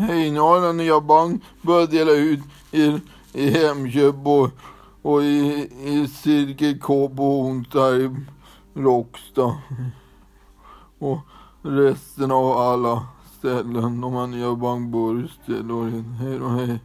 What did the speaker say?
Hej, nu har den nya bank börjat dela ut i, i Hemköp och, och i, i Cirkel K på onsdag i Råcksta. Och resten av alla ställen. De har nya bankburgsställen. Hej då, hej.